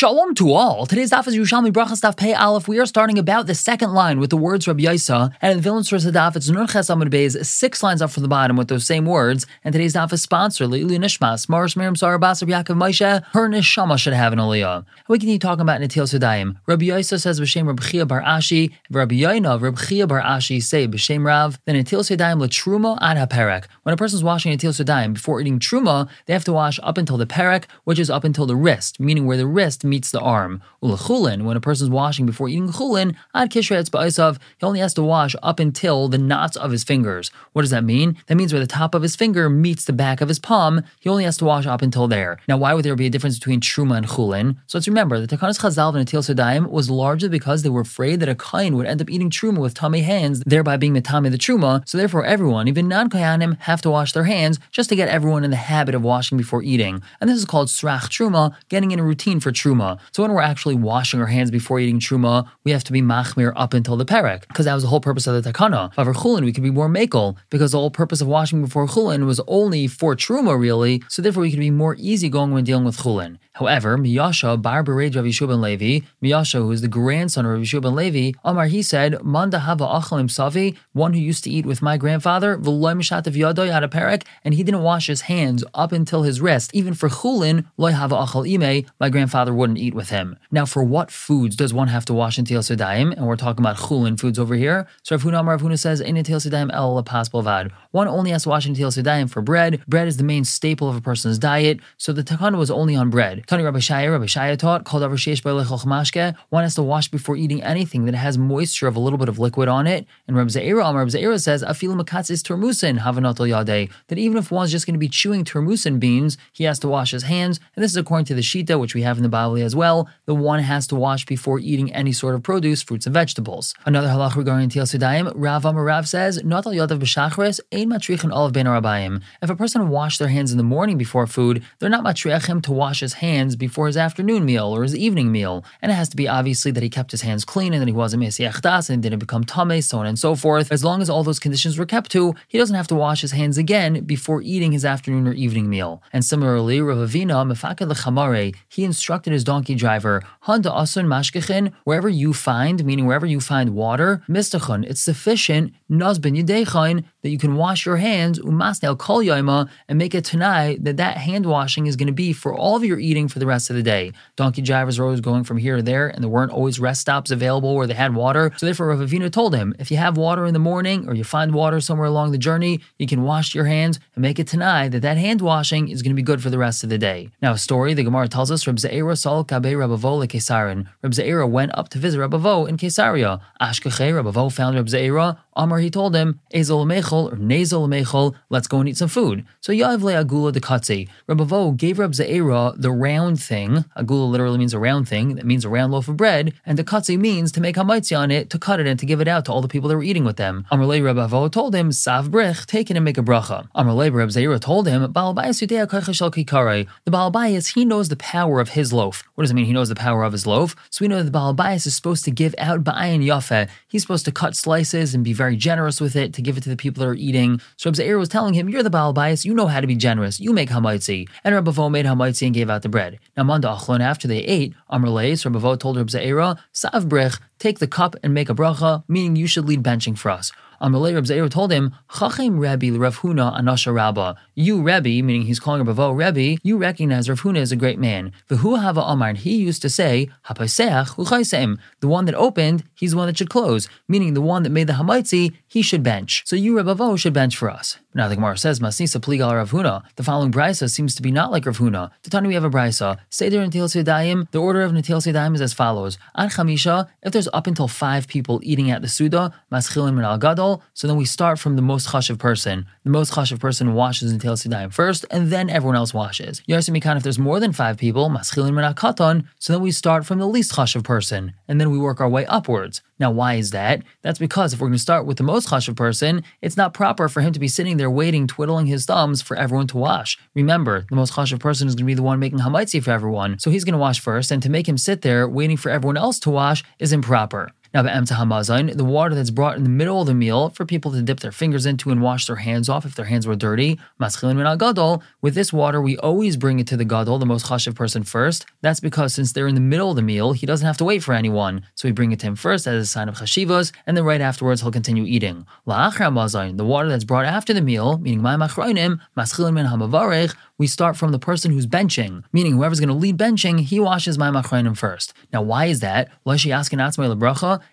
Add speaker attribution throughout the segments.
Speaker 1: Shalom to all. Today's daf is Yerushalmi Brachas Daf Pei Aleph. We are starting about the second line with the words Rabbi Yisa, and in the Vilna Source daf, it's Nun Ches Amud Beis, six lines up from the bottom with those same words. And today's daf is sponsored Leilu Nishmas, Mars Miriam Sarah Basar Yaakov Moshe. Her neshama should have an aliyah. We continue talking about Netilas Yadayim. Rabbi Yisa says B'Shem Rabbi Chia Bar Ashi, Rabbi Yaina Rabbi Chia Bar Ashi say B'Shem Rav. Then Netilas Yadayim Latruma Ad HaPerek. When a person's washing Netilas Yadayim before eating truma, they have to wash up until the perek, which is up until the wrist, meaning where the wrist meets the arm. Ulachulin, when a person's washing before eating chulin, ad kishretz ba'isav, he only has to wash up until the knots of his fingers. What does that mean? That means where the top of his finger meets the back of his palm, he only has to wash up until there. Now, why would there be a difference between truma and chulin? So let's remember, the Takanas Chazal and Atil Sodayim was largely because they were afraid that a kain would end up eating truma with tummy hands, thereby being metame the truma. So therefore, everyone, even non-kayanim, have to wash their hands just to get everyone in the habit of washing before eating. And this is called srach truma, getting in a routine for truma. So when we're actually washing our hands before eating truma, we have to be machmir up until the perek, because that was the whole purpose of the takana. However, chulin, we could be more makel, because the whole purpose of washing before chulin was only for truma, really. So therefore, we could be more easygoing when dealing with chulin. However, Miyasha bar bered Rav Yeshua ben Levi, Miyasha, who is the grandson of Rav Yeshua ben Levi, Amar, he said, Manda hava achalim savi, one who used to eat with my grandfather, v'loy mishatev yadoy had a and he didn't wash his hands up until his wrist. Even for chulin, loy hava achal ime, my grandfather wouldn't eat with him. Now, for what foods does one have to wash in Sudayim? And we're talking about chulin foods over here. So Rav Huna Amar Rav Huna says, in Teal Sudayim el vad. One only has to wash in Sudayim for bread. Bread is the main staple of a person's diet, so the takana was only on bread. Tani Rabbi Shaya, Rabbi Shaya taught, called over Sheish mashke, one has to wash before eating anything that has moisture of a little bit of liquid on it. And Rabbi Zeira, Amar Rabbi Zeira says, Afil makatz is termusin, havanatul yadeh, that even if one's just going to be chewing termusin beans, he has to wash his hands. And this is according to the Shita, which we have in the Bible as well. The one has to wash before eating any sort of produce, fruits, and vegetables. Another halach regarding Tiel Sudayim, Rav Amar Rav says, Not al yadav b'shachris, ein matrichin olive ben arabayim. If a person washed their hands in the morning before food, they're not matriachim to wash his hands before his afternoon meal or his evening meal. And it has to be obviously that he kept his hands clean and that he wasn't mesiach das and didn't become tame, so on and so forth. As long as all those conditions were kept to, he doesn't have to wash his hands again before eating his afternoon or evening meal. And similarly, Rav Avina, mefakad lechamare, he instructed his donkey driver, Handa asun mashkechin, wherever you find, meaning wherever you find water, mistachon, it's sufficient, nazbin yedechin, that you can wash your hands, umasnel kol yaima, and make it tonight that that hand washing is going to be for all of your eating for the rest of the day. Donkey drivers were always going from here to there, and there weren't always rest stops available where they had water. So therefore, Rav told him, if you have water in the morning or you find water somewhere along the journey, you can wash your hands and make it tonight that that hand washing is going to be good for the rest of the day. Now, a story the Gemara tells us: Reb Zeira Kabe Rabavo Kesarin. Reb Zeira went up to visit Rabavo in Caesarea. Ashkeche Rabavo found Reb Zeira. Amar he told him, Ezel mechol or Nezel mechol, let's go and eat some food. So Yav le agula de katzi. Rabavo gave Reb Zeira the round thing. Agula literally means a round thing. That means a round loaf of bread. And the katzi means to make hamaitzi on it, to cut it and to give it out to all the people that were eating with them. Amrle Rabavo told him, Sav brich, take it and make a bracha. Amrle Reb Zeira told him, Baal. The Baal he knows the power of his loaf. What does it mean he knows the power of his loaf? So we know that the Baal Bayis is supposed to give out ba'ayin yafe. He's supposed to cut slices and be very generous with it to give it to the people that are eating. So Reb Zeir was telling him, You're the Baal Bayis, you know how to be generous. You make hamaitzi. And Reb made hamaitzi and gave out the bread. Now, Manda Achlon, after they ate, Amrleis, Reb Avo told Reb Zeira, Sav brich, take the cup and make a bracha, meaning you should lead benching for us. Amalei Reb Zeir told him, Chachem Rebbe Rav Huna Anasha Rabba. You Rebbe, meaning he's calling Ravo Rebbe, you recognize Rav Huna as a great man. V'hu Hava Amar, he used to say, Hapaseach. The one that opened, he's the one that should close, meaning the one that made the Hamaitzi, he should bench. So you Rebavo should bench for us. Now the Gemara says, Masnisa Pligal Rav Huna. The following brisa seems to be not like Rav Huna. The time we have a brisa. Seder and Sedayim. The order of Netilas Yadayim is as follows. An Chamisha, if there's up until five people eating at the Suda, Maschilim and Al Gadol, so then we start from the most chashiv person. The most chashiv person washes Netilas Yadayim first, and then everyone else washes. Yarsim if there's more than five people, Maschilim and Al Katan, so then we start from the least chashiv person, and then we work our way upwards. Now, why is that? That's because if we're going to start with the most chashiv person, it's not proper for him to be sitting there waiting, twiddling his thumbs for everyone to wash. Remember, the most chashiv person is going to be the one making hamaitzi for everyone, so he's going to wash first, and to make him sit there waiting for everyone else to wash is improper. Now, hamazain, the water that's brought in the middle of the meal for people to dip their fingers into and wash their hands off if their hands were dirty. Maschilin min. With this water, we always bring it to the gadol, the most chashiv person first. That's because since they're in the middle of the meal, he doesn't have to wait for anyone. So we bring it to him first as a sign of chashivas, and then right afterwards he'll continue eating. La'achra the water that's brought after the meal, meaning achroinim, maschilin we start from the person who's benching, meaning whoever's going to lead benching, he washes my machranim first. Now, why is that?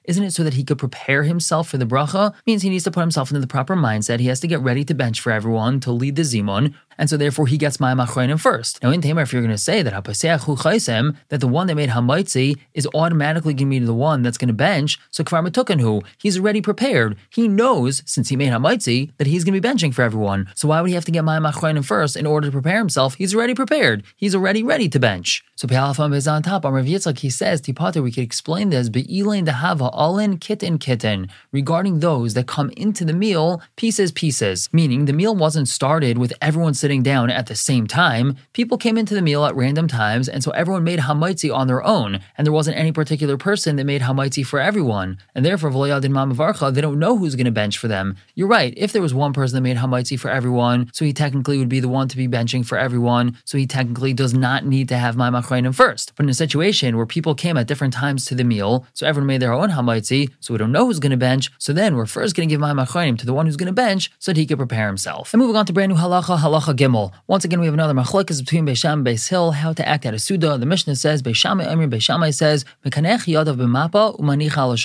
Speaker 1: Isn't it so that he could prepare himself for the bracha? Means he needs to put himself into the proper mindset. He has to get ready to bench for everyone, to lead the zimun, and so therefore he gets Ma'am Achroinim first. Now in Tamar, if you're going to say that Hapaseach that the one that made Hamaitzi is automatically going to be the one that's going to bench, so Kvar Matukanhu, he's already prepared. He knows, since he made Hamaitzi, that he's going to be benching for everyone. So why would he have to get Ma'am Achroinim first in order to prepare himself? He's already prepared. He's already ready to bench. So Pe'alafam is on top. On Rav Yitzchak, he says, Tipater, we could explain this, Be'ilain Dahava, Alin Kitten Kitten, regarding those that come into the meal pieces, pieces, meaning the meal wasn't started with everyone sitting sitting down at the same time, people came into the meal at random times, and so everyone made hamaitzi on their own, and there wasn't any particular person that made hamaitzi for everyone. And therefore, v'loyadin mamavarcha, they don't know who's going to bench for them. You're right. If there was one person that made hamaitzi for everyone, so he technically would be the one to be benching for everyone, so he technically does not need to have my machrayim first. But in a situation where people came at different times to the meal, so everyone made their own hamaitzi, so we don't know who's going to bench, so then we're first going to give my machrayim to the one who's going to bench so that he could prepare himself. And moving on to brand new halacha, halacha Gimel. Once again, we have another machlokes between Beisham and Beis Hill, how to act at a suda. The Mishnah says, Beis Shammai Emir, Beis Shammai says, Mekanech yadav b'mapa umanicha al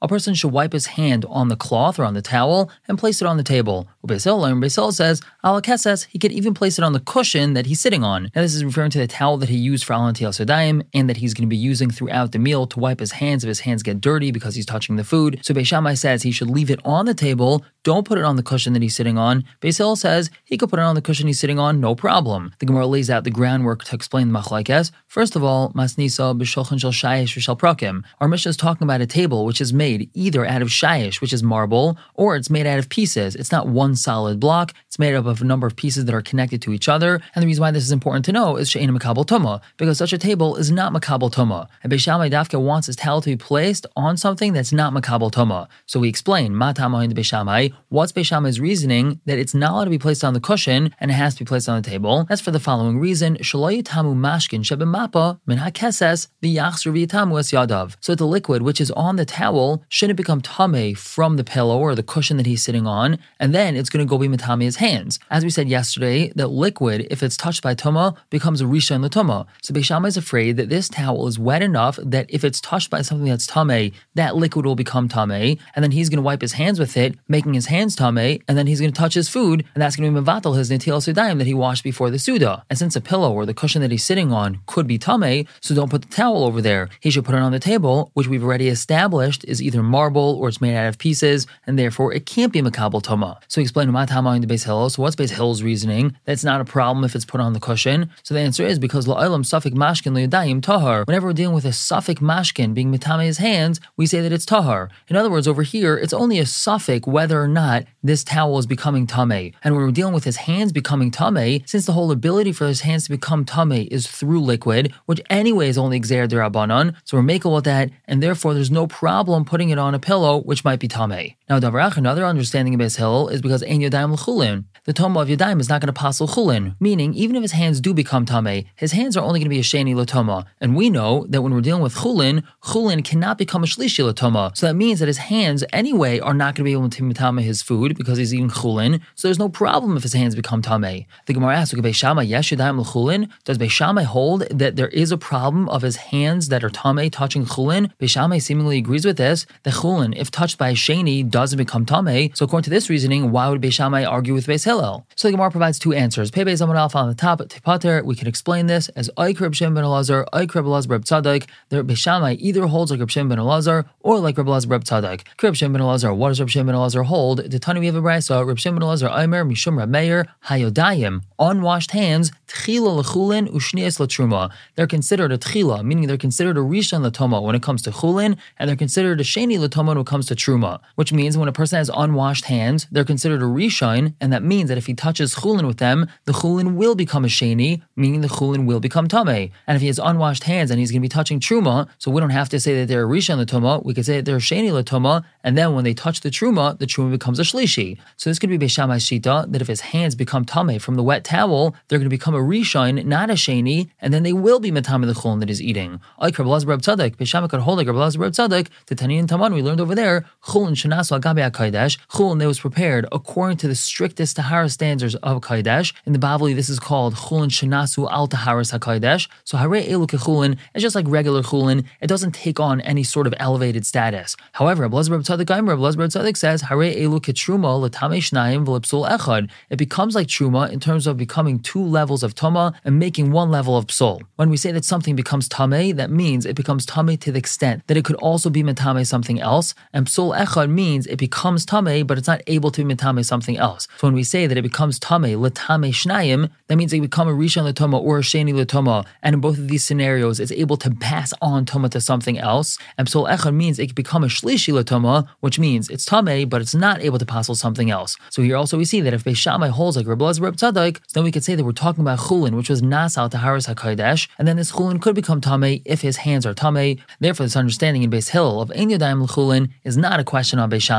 Speaker 1: A person should wipe his hand on the cloth or on the towel and place it on the table. Beis Hill, Beis Hill says, Alakesses, he could even place it on the cushion that he's sitting on. Now, this is referring to the towel that he used for Alanti al and that he's going to be using throughout the meal to wipe his hands if his hands get dirty because he's touching the food. So Beis Shammai says he should leave it on the table, don't put it on the cushion that he's sitting on. Beis Hill says he could put it on the cushion he's sitting on, no problem. The Gemara lays out the groundwork to explain the machlaikes. First of all, masnisa b'shulchan shel shayish v'shel prakim. Our Mishnah is talking about a table which is made either out of shayish, which is marble, or it's made out of pieces. It's not one solid block. It's made up of a number of pieces that are connected to each other. And the reason why this is important to know is she'ena makabel toma, because such a table is not makabel toma. And Beis Shammai Dafka wants his towel to be placed on something that's not makabel toma. So we explain matama in the Beis Shammai. What's Beis Shammai's reasoning that it's not allowed to be placed on the cushion and it has to be placed on the table? That's for the following reason: shaloyitamu mashkin shebemapa min hakeses v'yitamu es yadav. So the liquid which is on the towel shouldn't become tame from the pillow or the cushion that he's sitting on, and then it's going to go be matame his hands. As we said yesterday, that liquid, if it's touched by tuma, becomes a risha in the tuma. So Beis Shammai is afraid that this towel is wet enough that if it's touched by something that's tame, that liquid will become tame, and then he's going to wipe his hands with it, making his hands tame, and then he's going to touch his food, and that's going to be mevatel his netilas yadayim that he washed before the suda. And since a pillow or the cushion that he's sitting on could be tame, so don't put the towel over there. He should put it on the table, which we've already established is either marble or it's made out of pieces, and therefore it can't be makabel toma. So he explain matama in the base Hill. So what's base Hill's reasoning? That's not a problem if it's put on the cushion. So the answer is because la'olam safik mashkin liyadayim tahar. Whenever we're dealing with a safik mashkin being mitame his hands, we say that it's tahar. In other words, over here, it's only a suffix whether or not this towel is becoming tame. And when we're dealing with his hands becoming tame, since the whole ability for his hands to become tame is through liquid, which anyway is only exer derabanan, so we're making with that, and therefore there's no problem putting it on a pillow, which might be tame. Now, Davarach, another understanding of his hill is because ein yadayim l'chulin. The toma of yadayim is not going to pass chulin, meaning even if his hands do become tame, his hands are only going to be a sheni latoma. And we know that when we're dealing with chulin, chulin cannot become a shlishi latoma. So that means that his hands anyway are not going to be able to Tame his food because he's eating chulin. So there's no problem if his hands become tame. The Gemara asks, Beis Shammai yesh yadayim l'chulin. Does Beis Shammai hold that there is a problem of his hands that are tame touching chulin? Beis Shammai seemingly agrees with this. The chulin, if touched by a sheni, doesn't become tame. So according to this reasoning, why would Beis Shammai argue with Beis Hillel? So the Gemara provides two answers. Pei Beis on the top, Tipater, we can explain this as Oik Shem ben Elazar, Oik Reb Elazar Reb Tzadik. The Beis Shammai either holds like Reb Shem ben Elazar or like Reb Elazar Reb Tzadik. Reb Shem ben Elazar, what does Reb Shem ben Elazar hold? The Tani we have a Reb Shem ben Elazar Aimer Mishum Reb Meir Hayodayim, unwashed hands, Tchila lechulin ushnias latruma. They're considered a tchila, meaning they're considered a rishon latoma when it comes to chulin, and they're considered a sheni latoma when it comes to truma, which means means when a person has unwashed hands, they're considered a rishon, and that means that if he touches chulin with them, the chulin will become a sheni, meaning the chulin will become tame. And if he has unwashed hands and he's going to be touching truma, so we don't have to say that they're a rishon latoma, we could say that they're a sheni latoma, and then when they touch the truma, the truma becomes a shlishi. So this could be Beis Shammai Shita, that if his hands become tame from the wet towel, they're going to become a rishon, not a sheni, and then they will be matame the chulin that is eating. Like Rabbi Tzadik, Beis Shammai could hold like Rabbi Tzadik, the Tani and Taman, we learned over there, chulin shenasu agabe kaidesh, chulin that was prepared according to the strictest tahara standards of kaidesh. In the Bavli, this is called chulin shenasu al taharas hakaidesh. So hare elu kechulin is just like regular chulin; it doesn't take on any sort of elevated status. However, Rabbi Tzadik Tzadik says hare elu ketruma latame shnayim v'lepsul echad. It becomes like truma in terms of becoming two levels of tama and making one level of psul. When we say that something becomes tame, that means it becomes tame to the extent that it could also be metame something else, and psul echad means it becomes tame, but it's not able to be metame something else. So when we say that it becomes tame latame shnayim, that means it become a rishon latoma or a sheni latoma, and in both of these scenarios, it's able to pass on toma to something else. And psul echad means it can become a shlishi latoma, which means it's tame, but it's not able to pass on something else. So here also we see that if Beis Shammai holds like Rabbi Lazar Tzadik, then we could say that we're talking about chulin, which was nasal taharis hakodesh, and then this chulin could become tame if his hands are tame. Therefore, this understanding in Beis Hill of Ein l'chulin is not a question on Beis Shammai.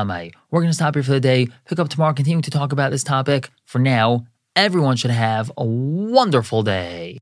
Speaker 1: We're going to stop here for the day, pick up tomorrow, continuing to talk about this topic. For now, everyone should have a wonderful day.